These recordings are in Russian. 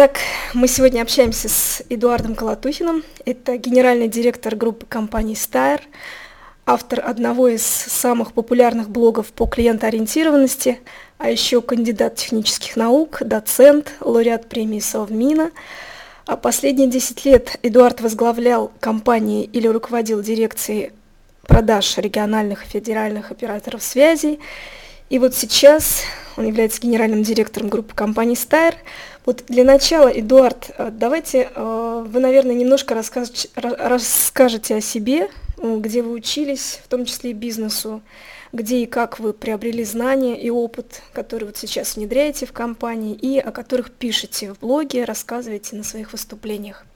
Итак, мы сегодня общаемся с Эдуардом Колотухиным. Это генеральный директор группы компании Steyr, автор одного из самых популярных блогов по клиентоориентированности, а еще кандидат технических наук, доцент, лауреат премии Совмина. А последние 10 лет Эдуард возглавлял компании или руководил дирекцией продаж региональных и федеральных операторов связи. И вот сейчас он является генеральным директором группы компании Steyr. Вот для начала, Эдуард, э, давайте э, вы, наверное, немножко расскажете, расскажете о себе, где вы учились, в том числе и бизнесу, где и как вы приобрели знания и опыт, который вот сейчас внедряете в компании и о которых пишете в блоге, рассказываете на своих выступлениях.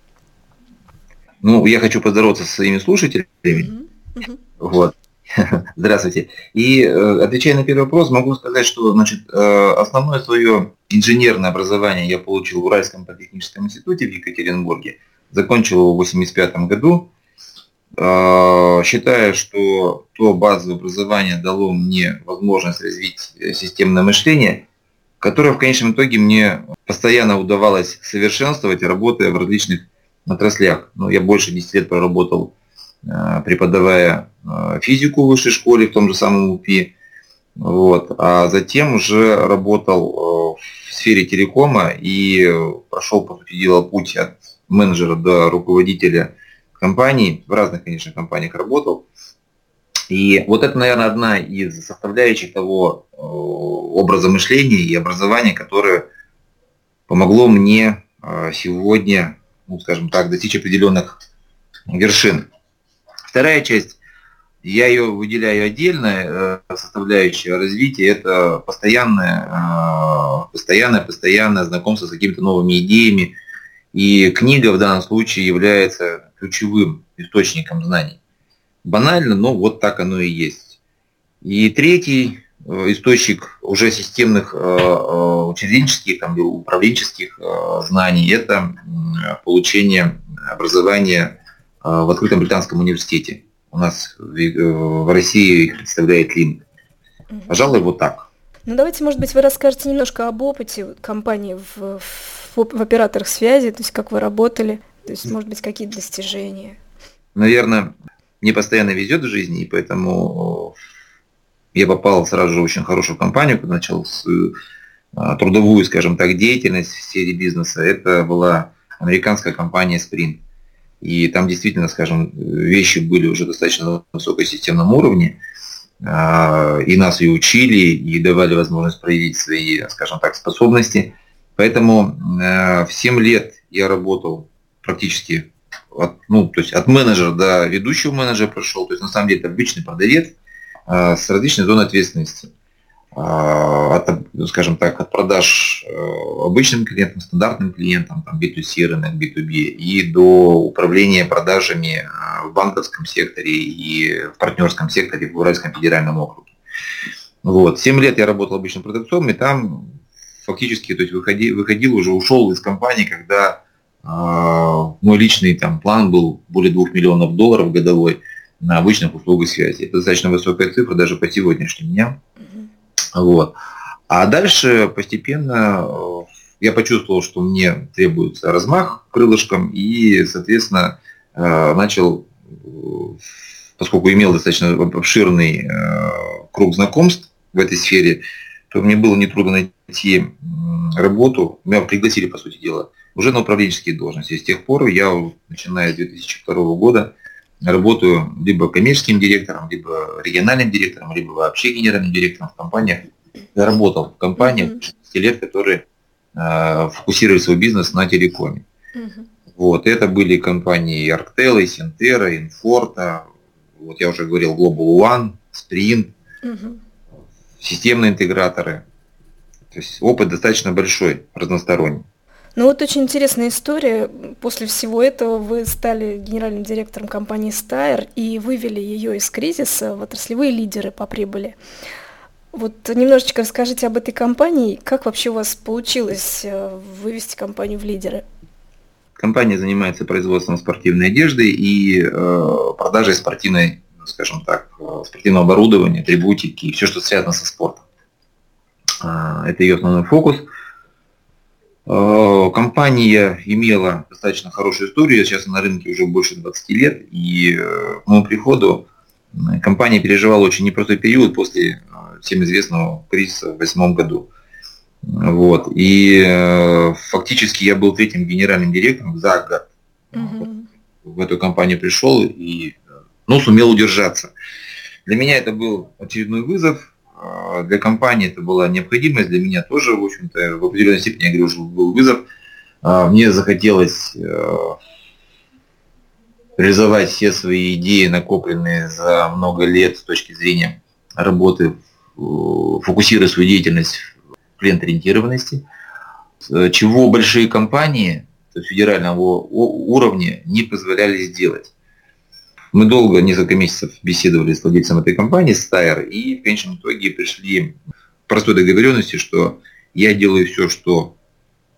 Ну, я хочу поздороваться со своими слушателями. Mm-hmm. Mm-hmm. Вот. Здравствуйте. И э, отвечая на первый вопрос, могу сказать, что значит, э, основное свое инженерное образование я получил в Уральском политехническом институте в Екатеринбурге. Закончил его в 1985 году. Э, считаю, что то базовое образование дало мне возможность развить системное мышление, которое в конечном итоге мне постоянно удавалось совершенствовать, работая в различных отраслях. Ну, я больше 10 лет проработал преподавая э, физику в высшей школе, в том же самом УПИ. Вот. А затем уже работал э, в сфере телекома и прошел, по сути дела, путь от менеджера до руководителя компаний. В разных, конечно, компаниях работал. И вот это, наверное, одна из составляющих того образа мышления и образования, которое помогло мне сегодня, ну, скажем так, достичь определенных вершин. Вторая часть, я ее выделяю отдельно, э, составляющая развития, это постоянное, э, постоянное, постоянное знакомство с какими-то новыми идеями. И книга в данном случае является ключевым источником знаний. Банально, но вот так оно и есть. И третий э, источник уже системных учреднических, там, управленческих знаний – это получение образования в открытом британском университете. У нас в э, России их представляет ЛИМ. Пожалуй, вот так. Ну давайте, может быть, вы расскажете немножко об опыте компании в, в, в операторах связи, то есть как вы работали, то есть, может быть, какие-то достижения. Наверное, мне постоянно везет в жизни, и поэтому я попал сразу же в очень хорошую компанию, когда начал с, а, трудовую, скажем так, деятельность в сфере бизнеса. Это была американская компания Sprint. И там действительно, скажем, вещи были уже достаточно на высоком системном уровне. А, и нас и учили, и давали возможность проявить свои, скажем так, способности. Поэтому а, в 7 лет я работал практически от, ну, то есть от менеджера до ведущего менеджера прошел. То есть на самом деле это обычный продавец а, с различной зоной ответственности. А, от, скажем так, от продаж э, обычным клиентам, стандартным клиентам, там, B2C рынок, B2B, и до управления продажами э, в банковском секторе и в партнерском секторе в Уральском федеральном округе. Вот. 7 лет я работал обычным продавцом, и там фактически то есть выходил, выходил уже, ушел из компании, когда э, мой личный там, план был более 2 миллионов долларов годовой на обычных услугах связи. Это достаточно высокая цифра даже по сегодняшним дням. Вот. А дальше постепенно э, я почувствовал, что мне требуется размах крылышком, и, соответственно, э, начал, э, поскольку имел достаточно обширный круг знакомств в этой сфере, то мне было нетрудно найти работу. Меня пригласили, по сути дела, уже на управленческие должности. с тех пор я, начиная с 2002 года, работаю либо коммерческим директором, либо региональным директором, либо вообще генеральным директором в компаниях. Я работал в компаниях mm-hmm. 10 лет, которые э, фокусировали свой бизнес на телекоме. Mm-hmm. Вот, это были компании Arctel, Синтера, Инфорта, вот я уже говорил, Global One, Sprint, mm-hmm. системные интеграторы. То есть опыт достаточно большой, разносторонний. Ну вот очень интересная история. После всего этого вы стали генеральным директором компании Steyr и вывели ее из кризиса в отраслевые лидеры по прибыли. Вот немножечко расскажите об этой компании. Как вообще у вас получилось э, вывести компанию в лидеры? Компания занимается производством спортивной одежды и э, продажей спортивной, скажем так, э, спортивного оборудования, атрибутики и все, что связано со спортом. Э, это ее основной фокус – Компания имела достаточно хорошую историю, сейчас на рынке уже больше 20 лет, и к моему приходу компания переживала очень непростой период после всем известного кризиса в 2008 году. Вот. И э, фактически я был третьим генеральным директором за год. Угу. В эту компанию пришел и ну, сумел удержаться. Для меня это был очередной вызов, для компании это была необходимость, для меня тоже, в общем-то, в определенной степени, я говорю, что был вызов. А мне захотелось э, реализовать все свои идеи, накопленные за много лет с точки зрения работы, фокусируя свою деятельность клиент-ориентированности, э, чего большие компании федерального уровня не позволяли сделать. Мы долго, несколько месяцев беседовали с владельцем этой компании, Стайр, и в конечном итоге пришли к простой договоренности, что я делаю все, что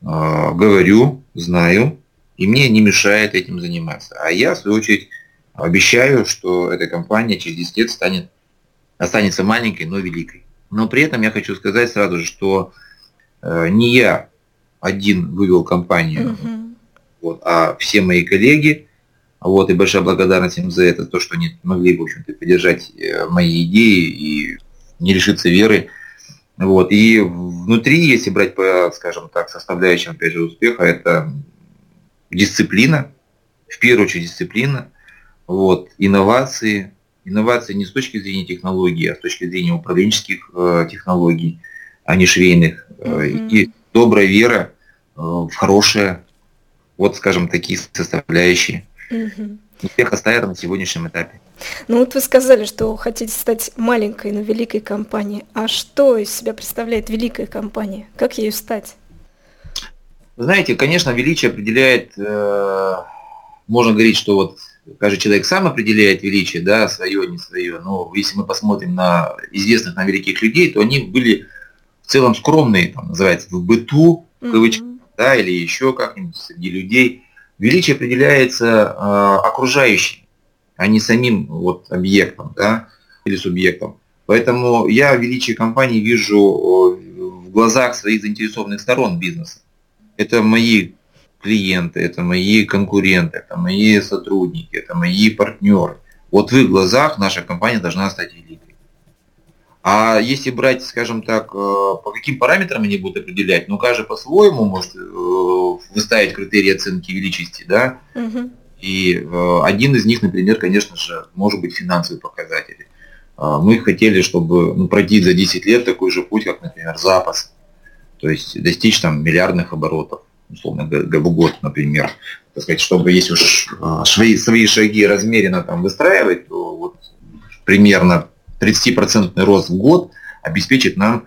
э, говорю, знаю, и мне не мешает этим заниматься. А я, в свою очередь, обещаю, что эта компания через 10 лет станет, останется маленькой, но великой. Но при этом я хочу сказать сразу же, что э, не я один вывел компанию, угу. вот, а все мои коллеги, вот, и большая благодарность им за это, то, что они могли, в общем-то, поддержать э, мои идеи и не лишиться веры. Вот, и внутри, если брать по, скажем так, составляющим, опять же, успеха, это дисциплина, в первую очередь дисциплина, вот, инновации, Инновации не с точки зрения технологий, а с точки зрения управленческих э, технологий, а не швейных. Mm-hmm. И добрая вера э, в хорошее. Вот, скажем, такие составляющие. Mm-hmm. Успеха Стайра на сегодняшнем этапе. Ну вот вы сказали, что хотите стать маленькой, но великой компанией. А что из себя представляет великая компания? Как ею стать? Знаете, конечно, величие определяет, э, можно говорить, что вот каждый человек сам определяет величие, да, свое, не свое. Но если мы посмотрим на известных нам великих людей, то они были в целом скромные, там, называется, в быту, в кавычках, mm-hmm. да, или еще как-нибудь среди людей. Величие определяется э, окружающим, а не самим вот объектом, да, или субъектом. Поэтому я величие компании вижу в глазах своих заинтересованных сторон бизнеса. Это мои клиенты, это мои конкуренты, это мои сотрудники, это мои партнеры. Вот в их глазах наша компания должна стать великой. А если брать, скажем так, э, по каким параметрам они будут определять, ну, каждый по-своему может э, выставить критерии оценки величести, да, угу. и э, один из них, например, конечно же, может быть финансовые показатели. Мы хотели, чтобы ну, пройти за 10 лет такой же путь, как, например, запас, то есть достичь там миллиардных оборотов условно в год, например, так сказать, чтобы если уж свои, свои шаги размеренно там выстраивать, то вот примерно 30% рост в год обеспечит нам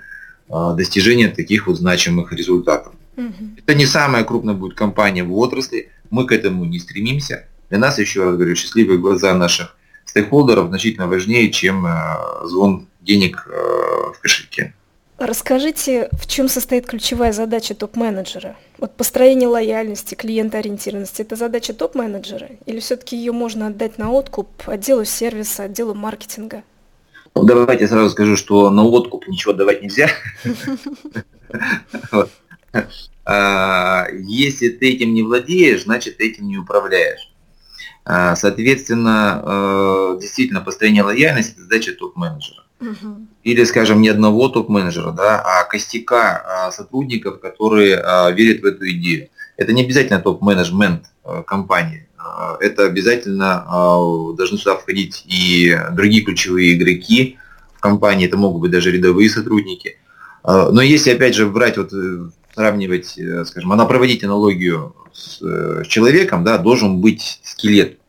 а, достижение таких вот значимых результатов. Угу. Это не самая крупная будет компания в отрасли, мы к этому не стремимся. Для нас, еще раз говорю, счастливые глаза наших стейкхолдеров значительно важнее, чем а, звон денег в кошельке. Расскажите, в чем состоит ключевая задача топ-менеджера? Вот построение лояльности, клиентоориентированности – это задача топ-менеджера? Или все-таки ее можно отдать на откуп отделу сервиса, отделу маркетинга? Ну, давайте сразу скажу, что на откуп ничего давать нельзя. А, если ты этим не владеешь, значит ты этим не управляешь. А, соответственно, э, действительно, построение лояльности – задача топ-менеджера. Или, скажем, не одного топ-менеджера, да, а костяка а, сотрудников, которые верят в эту идею. Это не обязательно топ-менеджмент а, компании. Это обязательно должны сюда входить и другие ключевые игроки в компании, это могут быть даже рядовые сотрудники. Но если, опять же, брать, вот, э, сравнивать, э, скажем, она проводить аналогию с, э, с человеком, да, должен быть скелет.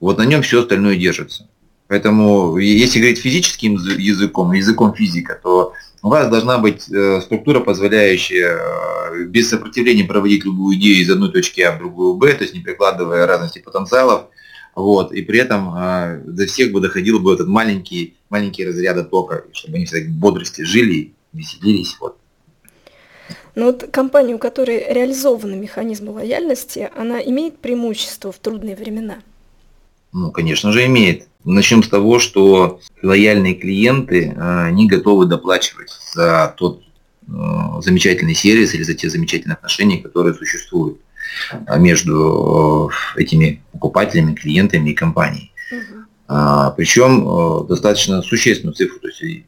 Вот на нем все остальное держится. Поэтому, если говорить физическим языком, языком физика, то у вас должна быть э, структура, позволяющая без сопротивления проводить любую идею из одной точки А в другую Б, то есть не прикладывая разности потенциалов, вот, и при этом до всех бы доходил бы этот маленький, маленький разряды тока, чтобы они всегда в бодрости жили, веселились, вот. Но вот компания, у которой реализованы механизмы лояльности, она имеет преимущество в трудные времена? Ну, конечно же, имеет. Начнем с того, что лояльные клиенты а, не готовы доплачивать за тот замечательный сервис или за те замечательные отношения, которые существуют между этими покупателями, клиентами и компанией. Угу. Причем достаточно существенную цифру, то есть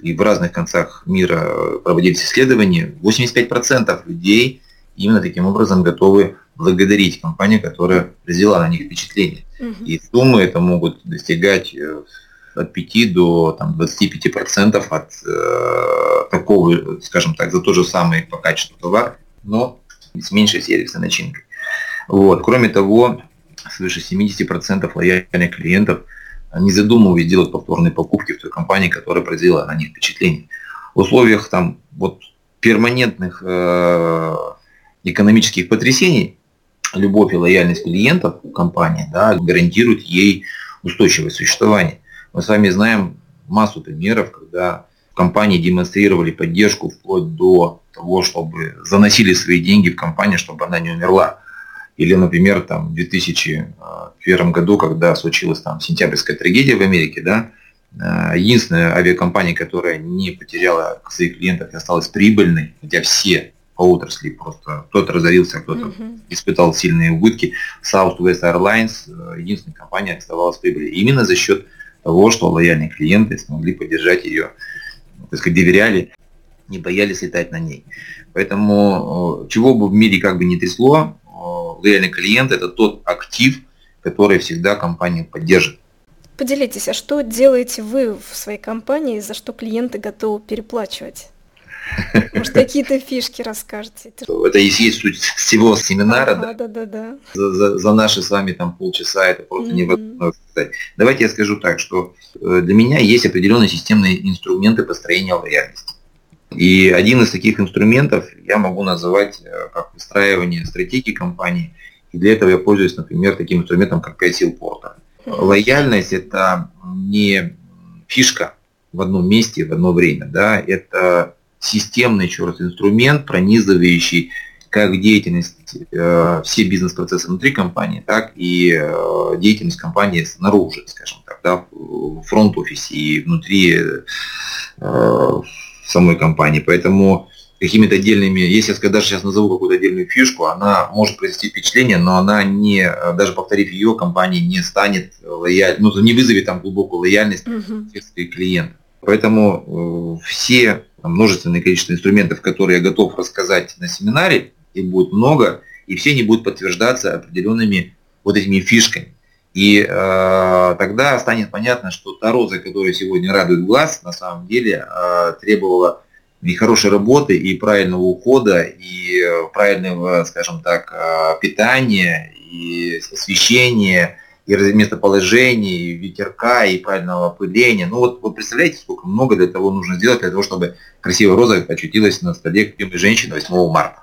и в разных концах мира проводились исследования, 85% людей именно таким образом готовы благодарить компанию, которая произвела на них впечатление. Угу. И суммы это могут достигать э, от 5 до там, 25% от э, такого, скажем так, за то же самое по качеству товар, но с меньшей сервисной начинкой. Вот. Кроме того, свыше 70% лояльных клиентов не задумываясь делать повторные покупки в той компании, которая произвела на них впечатление. В условиях там вот перманентных э, экономических потрясений любовь и лояльность клиентов компании да, гарантируют ей устойчивое существование. Мы с вами знаем массу примеров, когда компании демонстрировали поддержку вплоть до того, чтобы заносили свои деньги в компанию, чтобы она не умерла. Или, например, там, в 2001 году, когда случилась там сентябрьская трагедия в Америке, да, э, единственная авиакомпания, которая не потеряла своих клиентов и осталась прибыльной, хотя все по отрасли просто кто-то разорился, кто-то uh-huh. испытал сильные убытки. Southwest Airlines, э, единственная компания, оставалась прибылью. Именно за счет того, что лояльные клиенты смогли поддержать ее, так сказать, доверяли, не боялись летать на ней. Поэтому э, чего бы в мире как бы не трясло, лояльный клиент – это тот актив, который всегда компания поддержит. Поделитесь, а что делаете вы в своей компании, за что клиенты готовы переплачивать? Может, какие-то фишки расскажете? Это и есть суть всего семинара. Ага, да, да, да. За, за, за наши с вами там полчаса это просто mm-hmm. невозможно сказать. Давайте я скажу так, что э, для меня есть определенные системные инструменты построения лояльности. И один из таких инструментов я могу называть э, как выстраивание стратегии компании. И для этого я пользуюсь, например, таким инструментом, как 5 сил порта. Лояльность – это не фишка в одном месте в одно время. Да? Это системный, еще раз, инструмент, пронизывающий как деятельность, э, все бизнес-процессы внутри компании, так и э, деятельность компании снаружи, скажем так, да, в фронт-офисе и внутри э, самой компании. Поэтому какими-то отдельными, если я даже сейчас назову какую-то отдельную фишку, она может произвести впечатление, но она не, даже повторив ее, компания не станет лояльной, ну, не вызовет там глубокую лояльность uh-huh. всех своих клиентов. Поэтому э, все множественное количество инструментов, которые я готов рассказать на семинаре, их будет много, и все они будут подтверждаться определенными вот этими фишками. И э, тогда станет понятно, что та роза, которая сегодня радует глаз, на самом деле э, требовала и хорошей работы, и правильного ухода, и правильного, скажем так, э, питания, и освещения, и местоположения, и ветерка, и правильного опыления. Ну вот, вот представляете, сколько много для того нужно сделать, для того, чтобы красивая роза очутилась на столе любимой женщины 8 марта.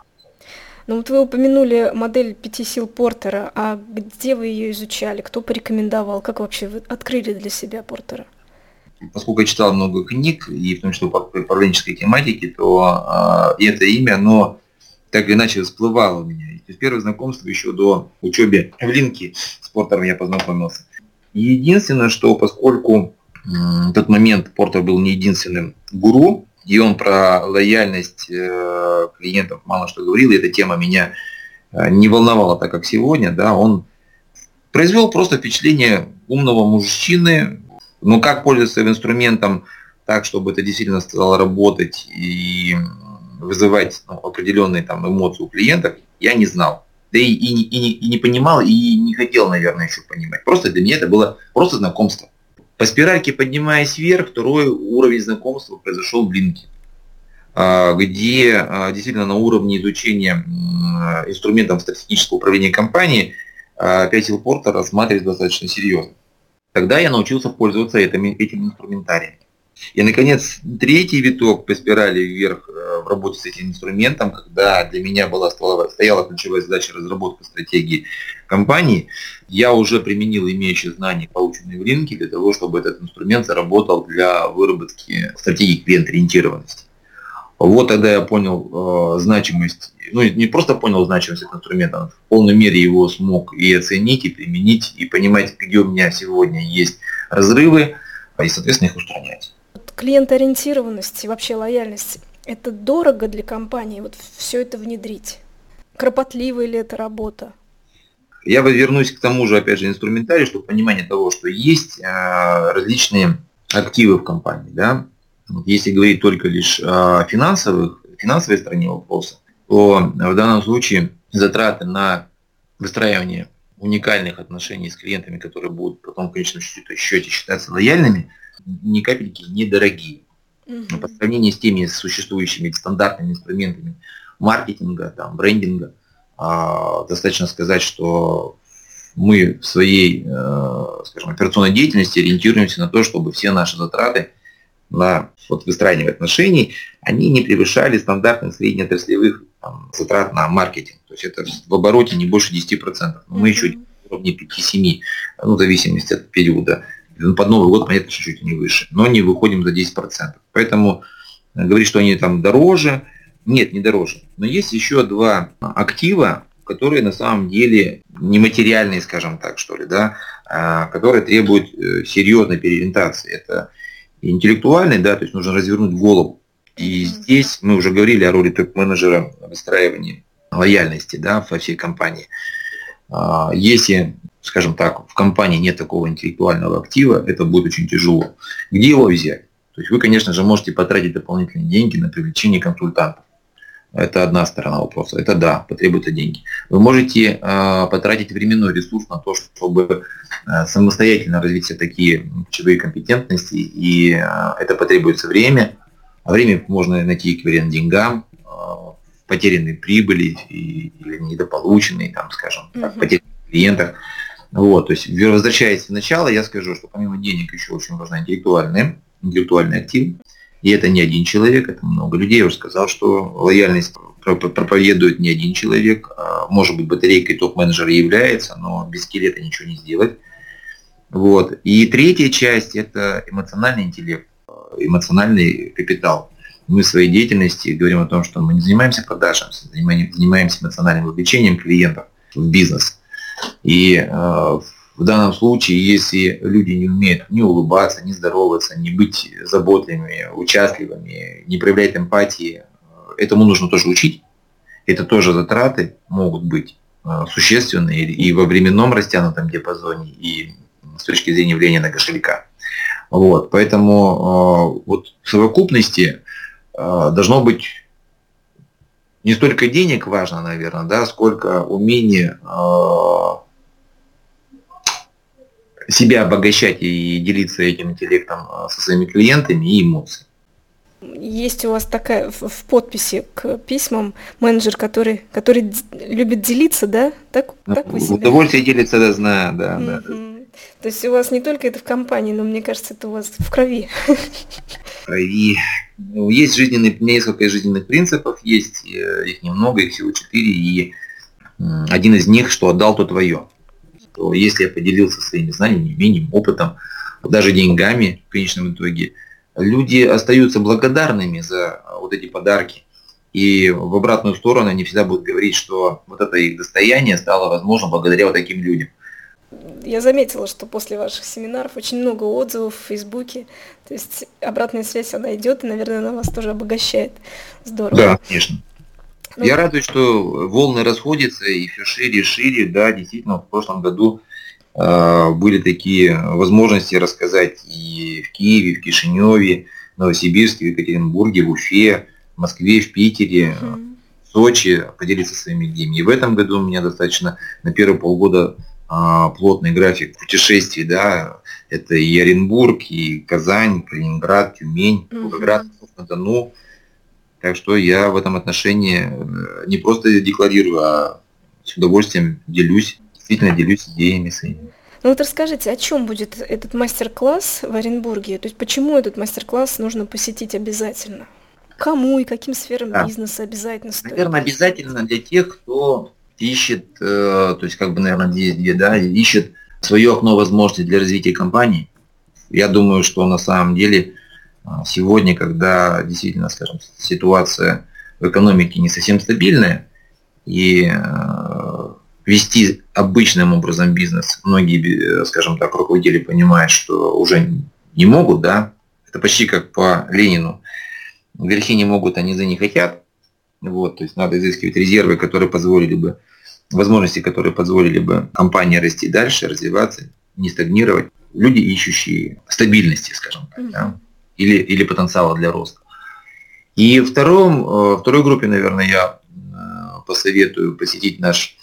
Ну вот вы упомянули модель пяти сил Портера, а где вы ее изучали, кто порекомендовал, как вообще вы открыли для себя Портера? Поскольку я читал много книг, и в том числе по управленческой тематике, то э, это имя, оно так или иначе всплывало у меня. И первое знакомство еще до учебы в Линке с Портером я познакомился. единственное, что поскольку в тот момент Портер был не единственным гуру, и он про лояльность э, клиентов мало что говорил, и эта тема меня э, не волновала так, как сегодня, да, он произвел просто впечатление умного мужчины, но как пользоваться инструментом так, чтобы это действительно стало работать и вызывать ну, определенные там эмоции у клиентов, я не знал. Да и, и, и, и не понимал, и не хотел, наверное, еще понимать. Просто для меня это было просто знакомство. По спиральке поднимаясь вверх, второй уровень знакомства произошел в Линке, а, где а, действительно на уровне изучения инструментов стратегического управления компанией 5 сил порта рассматривать достаточно серьезно. Тогда я научился пользоваться этим, этим инструментарием. И, наконец, третий виток по спирали вверх э, в работе с этим инструментом, когда для меня была стояла ключевая задача разработка стратегии компании, я уже применил имеющие знания, полученные в рынке, для того, чтобы этот инструмент заработал для выработки стратегии клиент-ориентированности. Вот тогда я понял э, значимость, ну не просто понял значимость этого инструмента, в полной мере его смог и оценить, и применить, и понимать, где у меня сегодня есть разрывы, и, соответственно, их устранять клиентоориентированность и вообще лояльность Это дорого для компании, вот все это внедрить? Кропотливая ли это работа? Я бы вернусь к тому же, опять же, инструментарию, чтобы понимание того, что есть а, различные активы в компании. Да? Вот если говорить только лишь о финансовых, финансовой стороне вопроса, то в данном случае затраты на выстраивание уникальных отношений с клиентами, которые будут потом в конечном счете считаться лояльными, ни капельки недорогие. Но по сравнению с теми существующими стандартными инструментами маркетинга, там, брендинга, а, достаточно сказать, что мы в своей, э, скажем, операционной деятельности ориентируемся на то, чтобы все наши затраты на вот, выстраивание отношений, они не превышали стандартных среднеотраслевых там, затрат на маркетинг. То есть это в обороте не больше 10%. Но мы еще уровне 5-7, ну, в зависимости от периода. Под Новый год, понятно, чуть-чуть не выше, но не выходим за 10%. Поэтому э, говорить, что они там дороже, нет, не дороже. Но есть еще два актива, которые на самом деле нематериальные, скажем так, что ли, да, а, которые требуют э, серьезной переориентации. Это интеллектуальный, да, то есть нужно развернуть голову. И здесь мы уже говорили о роли топ-менеджера выстраивания лояльности да, во всей компании. А, если, скажем так, в компании нет такого интеллектуального актива, это будет очень тяжело. Где его взять? То есть вы, конечно же, можете потратить дополнительные деньги на привлечение консультантов. Это одна сторона вопроса. Это да, потребуется деньги. Вы можете э, потратить временной ресурс на то, чтобы э, самостоятельно развить все такие ключевые компетентности, и э, это потребуется время. А время можно найти эквивалент деньгам, э, потерянной прибыли и, или недополученной, там, скажем, mm-hmm. так, потерянных клиентах. Вот, то есть, возвращаясь в начало, я скажу, что помимо денег еще очень важна интеллектуальная, интеллектуальный актив. И это не один человек, это много людей. Я уже сказал, что лояльность проповедует не один человек. А, может быть, батарейкой топ-менеджера является, но без скелета ничего не сделать. Вот. И третья часть – это эмоциональный интеллект, эмоциональный капитал. Мы в своей деятельности говорим о том, что мы не занимаемся продажами, занимаемся эмоциональным вовлечением клиентов в бизнес. И э, в данном случае, если люди не умеют не улыбаться, не здороваться, не быть заботливыми, участливыми, не проявлять эмпатии, этому нужно тоже учить. Это тоже затраты могут быть э, существенные и во временном растянутом диапазоне, и с точки зрения влияния на кошелька. Вот, поэтому э, вот в совокупности э, должно быть не столько денег важно, наверное, да, сколько умение себя обогащать и делиться этим интеллектом а, со своими клиентами и эмоциями. Есть у вас такая в, подписи к письмам менеджер, который, который любит делиться, да? Так, ну, так вы себя... Удовольствие делиться, да, знаю, да, mm-hmm. да. То есть у вас не только это в компании, но мне кажется, это у вас в крови. В крови. Ну, есть жизненные, несколько жизненных принципов, есть э, их немного, их всего четыре, и один из них, что отдал, то твое что если я поделился своими знаниями, умением, опытом, даже деньгами в конечном итоге, люди остаются благодарными за вот эти подарки. И в обратную сторону они всегда будут говорить, что вот это их достояние стало возможно благодаря вот таким людям. Я заметила, что после ваших семинаров очень много отзывов в Фейсбуке. То есть обратная связь, она идет, и, наверное, она вас тоже обогащает. Здорово. Да, конечно. Ну, Я радуюсь, что волны расходятся и все шире и шире. Да, действительно, в прошлом году э, были такие возможности рассказать и в Киеве, в Кишиневе, в Новосибирске, в Екатеринбурге, в Уфе, в Москве, в Питере, mm в Сочи, поделиться своими идеями. И в этом году у меня достаточно на первые полгода плотный график путешествий, да, это и Оренбург, и Казань, Калининград, Тюмень, Волгоград, mm-hmm. Дону, так что я в этом отношении э, не просто декларирую, а с удовольствием делюсь, действительно делюсь идеями своими. Ну вот расскажите, о чем будет этот мастер-класс в Оренбурге? То есть почему этот мастер-класс нужно посетить обязательно? Кому и каким сферам да. бизнеса обязательно стоит? Наверное, обязательно для тех, кто ищет, э, то есть как бы, наверное, две, да, ищет свое окно возможностей для развития компании. Я думаю, что на самом деле а, сегодня, когда действительно, скажем, ситуация в экономике не совсем стабильная, и э, вести обычным образом бизнес, многие, э, скажем так, руководители понимают, что уже не могут, да, это почти как по Ленину, верхи не могут, они за не хотят. Вот, то есть надо изыскивать резервы, которые позволили бы, возможности, которые позволили бы компании расти дальше, развиваться, не стагнировать. Люди, ищущие стабильности, скажем так, да, или, или потенциала для роста. И втором, э, второй группе, наверное, я э, посоветую посетить наш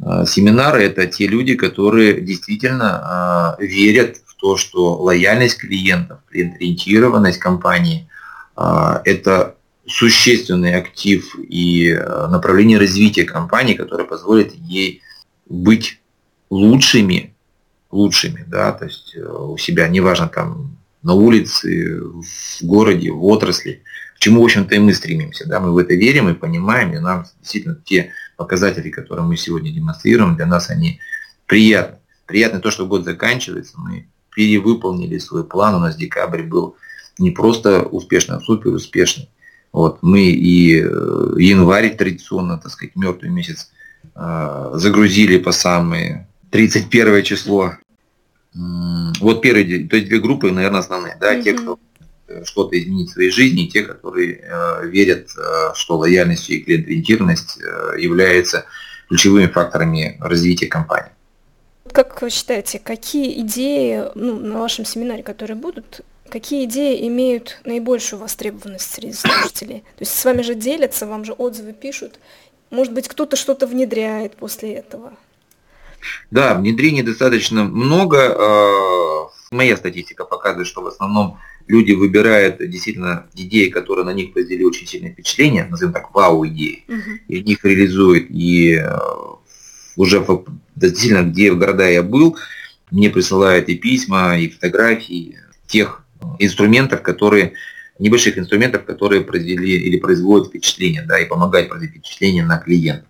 э, семинар. Это те люди, которые действительно верят в то, что лояльность клиентов, клиент-ориентированность компании – это существенный актив и направление развития компании, которое позволит ей быть лучшими, лучшими, да, то есть у себя, неважно там на улице, в городе, в отрасли, чему, в общем-то, и мы стремимся. Да? Мы в это верим и понимаем, и нам действительно те показатели, которые мы сегодня демонстрируем, для нас они приятны. Приятно то, что год заканчивается, мы перевыполнили свой план, у нас декабрь был не просто успешный, а супер успешный. Вот, мы и э, январь традиционно, так сказать, мертвый месяц э, загрузили по самые 31 число. Вот первые, то есть две группы, наверное, основные, да, mm-hmm. те, кто Э, что-то изменить в своей жизни, и те, которые э, верят, э, что лояльность и клиент-ориентированность являются ключевыми факторами развития компании. Как вы считаете, какие идеи ну, на вашем семинаре, которые будут, какие идеи имеют наибольшую востребованность среди слушателей? То есть с вами же делятся, вам же отзывы пишут. Может быть, кто-то что-то внедряет после этого? Да, внедрений достаточно много. Моя статистика показывает, что в основном люди выбирают действительно идеи, которые на них произвели очень сильное впечатление, назовем так, вау-идеи, угу. и их реализуют. И э, уже действительно, где в города я был, мне присылают и письма, и фотографии тех инструментов, которые небольших инструментов, которые произвели или производят впечатление, да, и помогают произвести впечатление на клиента.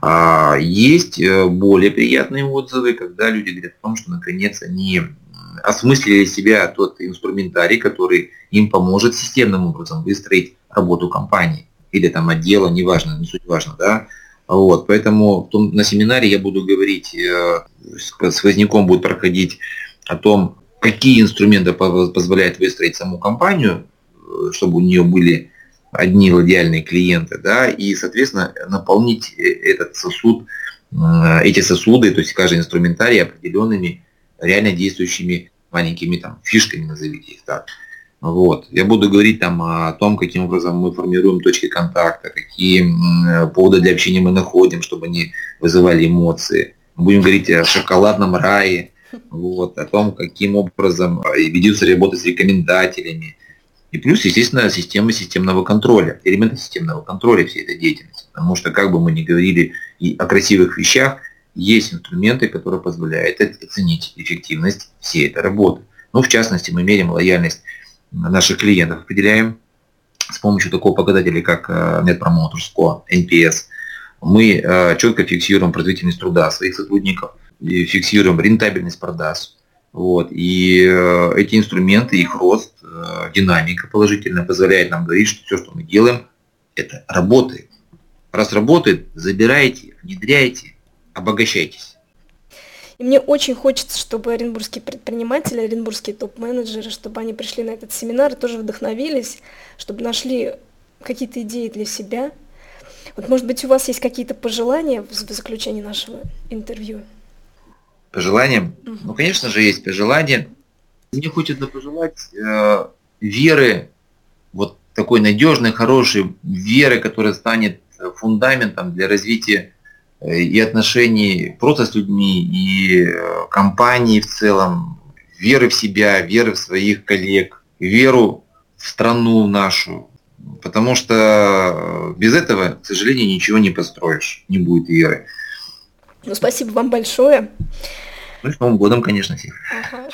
А есть э, более приятные отзывы, когда люди говорят о том, что наконец они осмыслили себя тот инструментарий, который им поможет системным образом выстроить работу компании или там отдела, неважно, не суть важно, да. Вот, поэтому на семинаре я буду говорить, э, с возняком будет проходить о том, какие инструменты позволяют выстроить саму компанию, э, чтобы у нее были одни лояльные клиенты, да, и, соответственно, наполнить э, этот сосуд, эти сосуды, то есть каждый инструментарий определенными реально действующими маленькими там фишками, назовите их так. Вот. Я буду говорить там о том, каким образом мы формируем точки контакта, какие поводы для общения мы находим, чтобы они вызывали эмоции. Мы будем говорить о шоколадном рае, вот, о том, каким образом а, ведется работа с рекомендателями. И плюс, естественно, система системного контроля, элементы системного контроля всей этой деятельности. Потому что, как бы мы ни говорили и о красивых вещах, есть инструменты, которые позволяют оценить эффективность всей этой работы. Ну, в частности, мы меряем лояльность наших клиентов, определяем с помощью такого показателя, как э, Net Promoter Score, NPS. Мы э, четко фиксируем производительность труда своих сотрудников, фиксируем рентабельность продаж. Вот. И э, эти инструменты, их рост, динамика положительная позволяет нам говорить, что все, что мы делаем, это работает. Раз работает, забирайте, внедряйте, обогащайтесь. И мне очень хочется, чтобы оренбургские предприниматели, оренбургские топ-менеджеры, чтобы они пришли на этот семинар и тоже вдохновились, чтобы нашли какие-то идеи для себя. Вот, может быть, у вас есть какие-то пожелания в заключении нашего интервью? Пожелания? Угу. Ну, конечно же, есть пожелания. Мне хочется пожелать э, веры, вот такой надежной, хорошей веры, которая станет фундаментом для развития и отношений просто с людьми, и э, компании в целом, веры в себя, веры в своих коллег, веру в страну нашу. Потому что э, без этого, к сожалению, ничего не построишь, не будет веры. Ну, спасибо вам большое. Ну, с Новым годом, конечно, всех. Ага.